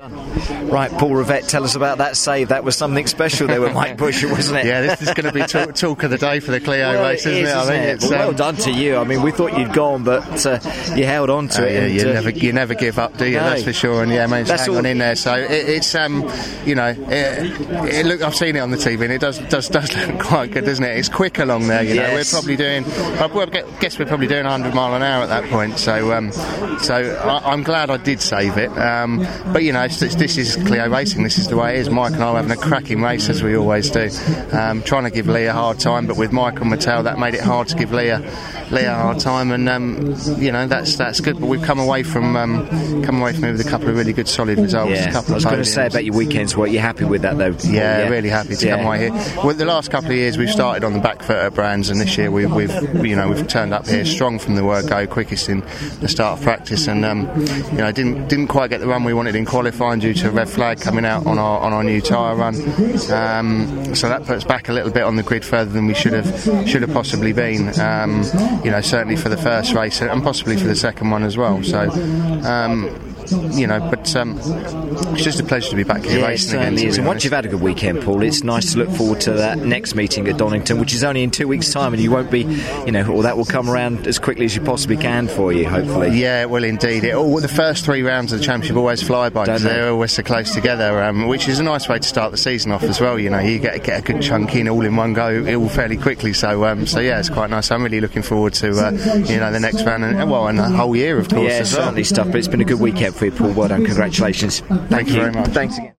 Right, Paul Rivett, tell us about that save. That was something special there with Mike Bushell, wasn't it? yeah, this is going to be talk, talk, of the day for the Clio well, race, isn't it? Is, it? I think it's, well, well, done to you. I mean, we thought you'd gone, but uh, you held on to uh, it. Yeah, and, you uh, never you never give up, do you? No. That's for sure. And yeah, managed to hang all... on in there. So it, it's um, you know, it, it, look, I've seen it on the TV, and it does does does look quite good, doesn't it? It's quick along there. You know, yes. we're probably doing. I guess we're probably doing 100 mile an hour at that point. So um, so I, am glad I did save it. Um, but you know, this is Clio racing. This is the way it is. Mike and I are having a cracking race as we always do. Um, trying to give Lee a hard time, but with Michael Mattel, that made it hard to give Lee a, Lee a hard time, and um, you know that's that's good. But we've come away from um, come away from it with a couple of really good solid results. Yeah. I was going to say about your weekends work. You're happy with that though? Yeah, yeah. really happy to yeah. come away here. Well, the last couple of years we've started on the back foot at Brands, and this year we've, we've you know we've turned up here strong from the word go, quickest in the start of practice, and um, you know didn't didn't quite get the run we wanted in qualifying due to a red flag coming out on our on our new tyre run. Um, so that puts back a little bit on the grid further than we should have should have possibly been. Um, you know, certainly for the first race and possibly for the second one as well. So. You know, but um, it's just a pleasure to be back here yeah, racing again. Is. And once you've had a good weekend, Paul, it's nice to look forward to that next meeting at Donington, which is only in two weeks' time, and you won't be, you know, or that will come around as quickly as you possibly can for you, hopefully. Yeah, well, indeed. It, all, the first three rounds of the championship always fly by because they? are always so close together, um, which is a nice way to start the season off as well. You know, you get get a good chunk in all in one go, all fairly quickly. So, um, so yeah, it's quite nice. I'm really looking forward to uh, you know the next round and well, and the whole year, of course. Yeah, certainly well. stuff. But it's been a good weekend for you, Paul. Well done. Congratulations. Thank, Thank you very much. Thanks again.